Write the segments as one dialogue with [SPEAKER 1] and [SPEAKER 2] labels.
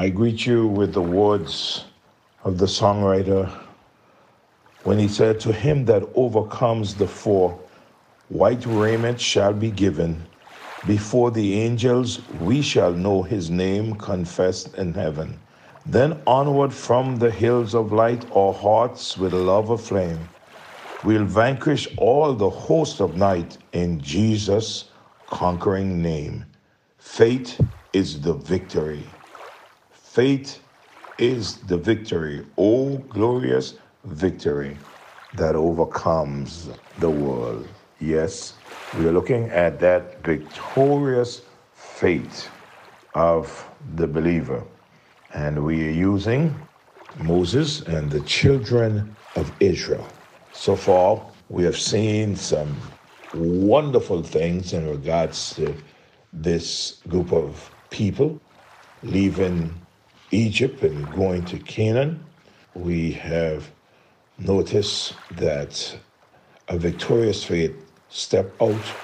[SPEAKER 1] I greet you with the words of the songwriter when he said, To him that overcomes the four, white raiment shall be given. Before the angels, we shall know his name confessed in heaven. Then onward from the hills of light, our hearts with love aflame, we'll vanquish all the host of night in Jesus' conquering name. Fate is the victory. Faith is the victory, oh glorious victory that overcomes the world. Yes, we are looking at that victorious faith of the believer. And we are using Moses and the children of Israel. So far, we have seen some wonderful things in regards to this group of people leaving Egypt and going to Canaan, we have noticed that a victorious faith step out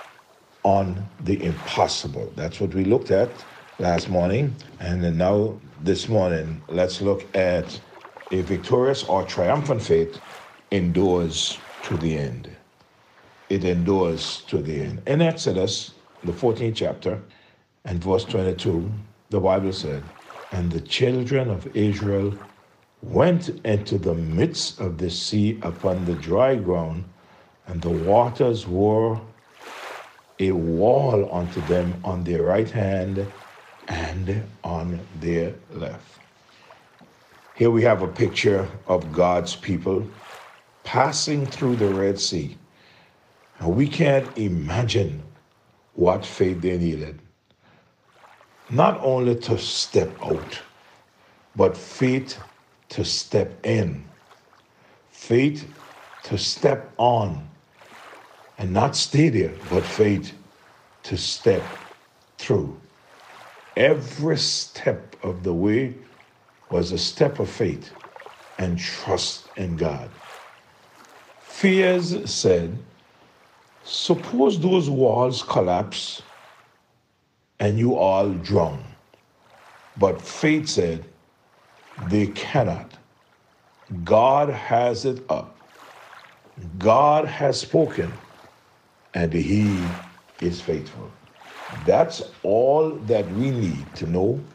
[SPEAKER 1] on the impossible. That's what we looked at last morning. And then now, this morning, let's look at a victorious or triumphant faith endures to the end. It endures to the end. In Exodus, the 14th chapter, and verse 22, the Bible said, and the children of Israel went into the midst of the sea upon the dry ground, and the waters were a wall unto them on their right hand and on their left. Here we have a picture of God's people passing through the Red Sea. And we can't imagine what faith they needed not only to step out, but faith to step in, faith to step on, and not stay there, but faith to step through. Every step of the way was a step of faith and trust in God. Fears said, Suppose those walls collapse and you all drown. But faith said, they cannot. God has it up. God has spoken, and He is faithful. That's all that we need to know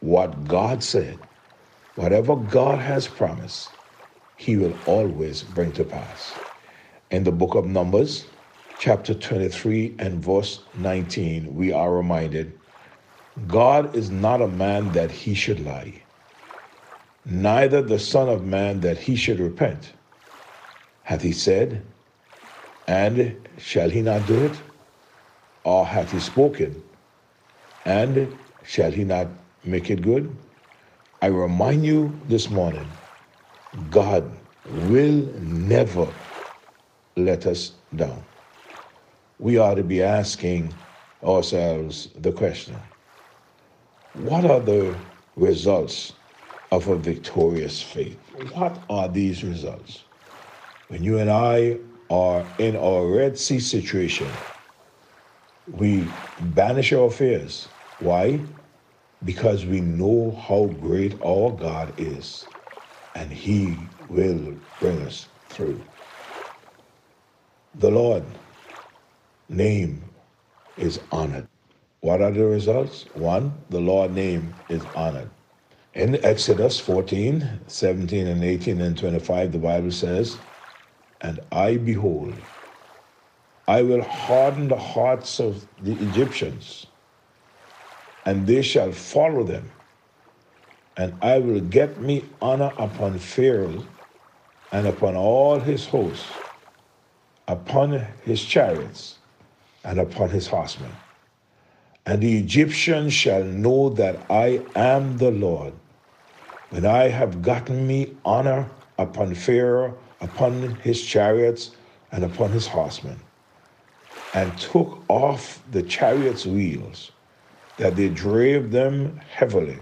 [SPEAKER 1] what God said. Whatever God has promised, He will always bring to pass. In the book of Numbers, chapter 23 and verse 19, we are reminded God is not a man that he should lie, neither the Son of Man that he should repent. Hath he said, and shall he not do it? Or hath he spoken, and shall he not make it good? I remind you this morning God will never let us down we ought to be asking ourselves the question what are the results of a victorious faith? What are these results? When you and I are in our Red Sea situation, we banish our fears. Why? Because we know how great our God is, and He will bring us through. The Lord name is honored. What are the results? One, the Lord name is honored. In Exodus 14, 17, and 18, and 25, the Bible says, And I behold, I will harden the hearts of the Egyptians, and they shall follow them. And I will get me honor upon Pharaoh and upon all his hosts, upon his chariots and upon his horsemen. And the Egyptians shall know that I am the Lord, when I have gotten me honor upon Pharaoh, upon his chariots, and upon his horsemen, and took off the chariots' wheels, that they drave them heavily,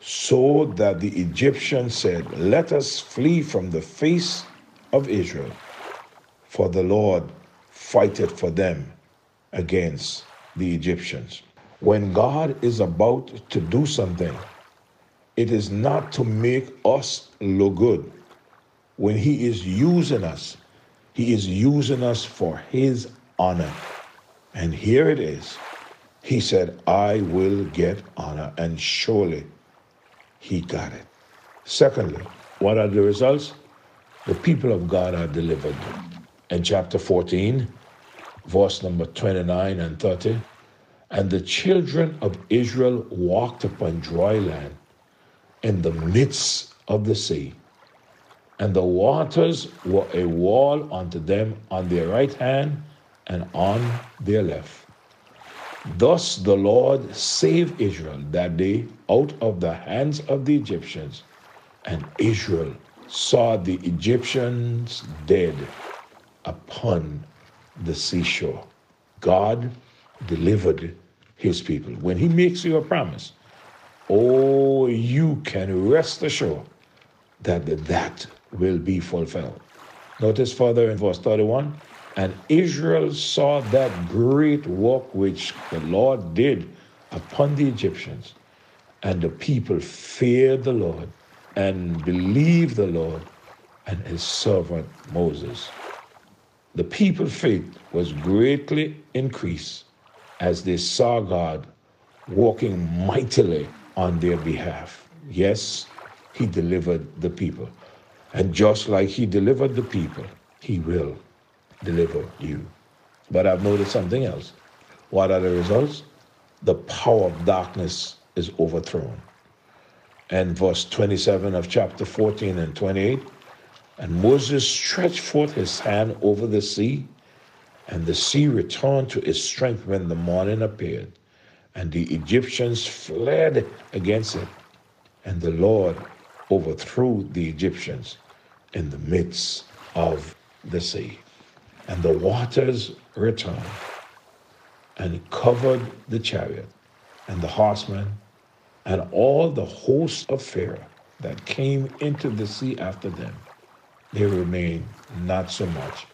[SPEAKER 1] so that the Egyptians said, Let us flee from the face of Israel, for the Lord fighteth for them against the Egyptians. When God is about to do something, it is not to make us look good. When He is using us, He is using us for His honor. And here it is. He said, I will get honor. And surely He got it. Secondly, what are the results? The people of God are delivered. In chapter 14, verse number 29 and 30, and the children of Israel walked upon dry land in the midst of the sea. And the waters were a wall unto them on their right hand and on their left. Thus the Lord saved Israel that day out of the hands of the Egyptians, and Israel saw the Egyptians dead upon the seashore. God delivered his people. When he makes you a promise, oh, you can rest assured that that will be fulfilled. Notice further in verse 31 and Israel saw that great work which the Lord did upon the Egyptians, and the people feared the Lord and believed the Lord and his servant Moses. The people's faith was greatly increased as they saw God walking mightily on their behalf. Yes, he delivered the people. And just like he delivered the people, he will deliver you. But I've noticed something else. What are the results? The power of darkness is overthrown. And verse 27 of chapter 14 and 28 And Moses stretched forth his hand over the sea, and the sea returned to its strength when the morning appeared. And the Egyptians fled against it, and the Lord overthrew the Egyptians in the midst of the sea. And the waters returned and covered the chariot and the horsemen and all the host of Pharaoh that came into the sea after them. They remained not so much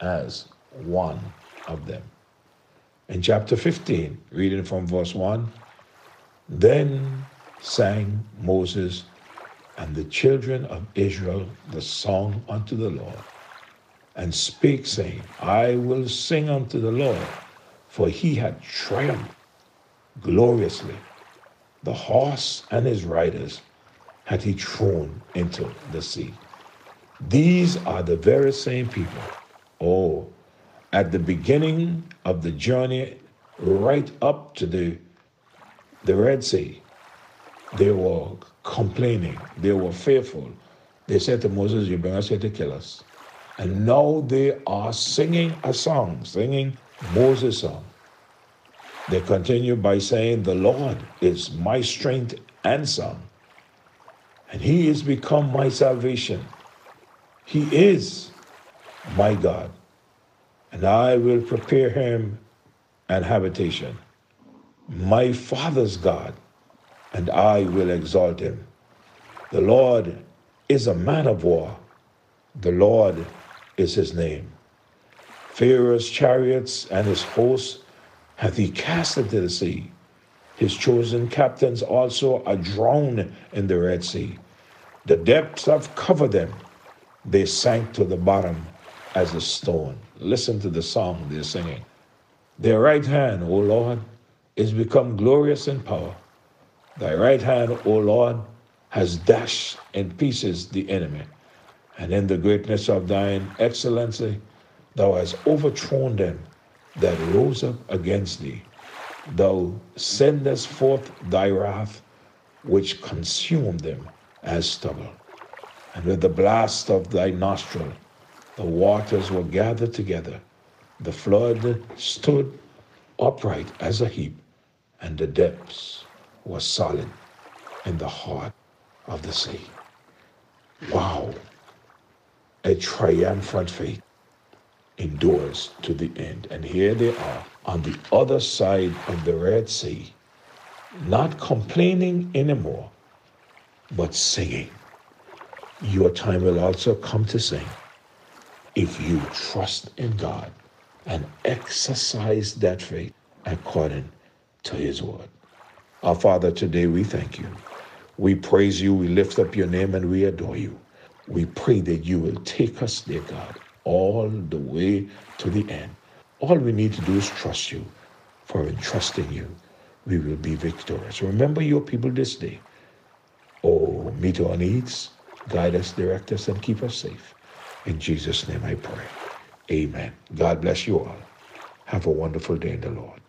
[SPEAKER 1] as one of them. In chapter 15, reading from verse 1, then sang Moses and the children of Israel the song unto the Lord, and spake, saying, I will sing unto the Lord, for he had triumphed gloriously. The horse and his riders had he thrown into the sea. These are the very same people. Oh, at the beginning of the journey, right up to the, the Red Sea, they were complaining. They were fearful. They said to Moses, You bring us here to kill us. And now they are singing a song, singing Moses' song. They continue by saying, The Lord is my strength and song, and He is become my salvation. He is my God, and I will prepare Him an habitation. My Father's God, and I will exalt Him. The Lord is a man of war. The Lord is his name. Pharaoh's chariots and his hosts hath he cast into the sea. His chosen captains also are drowned in the Red Sea. The depths have covered them. They sank to the bottom as a stone. Listen to the song they're singing. Their right hand, O Lord, is become glorious in power. Thy right hand, O Lord, has dashed in pieces the enemy and in the greatness of thine excellency, thou hast overthrown them that rose up against thee. Thou sendest forth thy wrath, which consumed them as stubble. And with the blast of thy nostril, the waters were gathered together. The flood stood upright as a heap, and the depths were solid in the heart of the sea. Wow a triumphant faith endures to the end. And here they are on the other side of the Red Sea, not complaining anymore, but singing. Your time will also come to sing if you trust in God and exercise that faith according to His word. Our Father, today we thank you. We praise you, we lift up your name, and we adore you. We pray that you will take us, dear God, all the way to the end. All we need to do is trust you, for in trusting you, we will be victorious. Remember your people this day. Oh, meet our needs, guide us, direct us, and keep us safe. In Jesus' name I pray. Amen. God bless you all. Have a wonderful day in the Lord.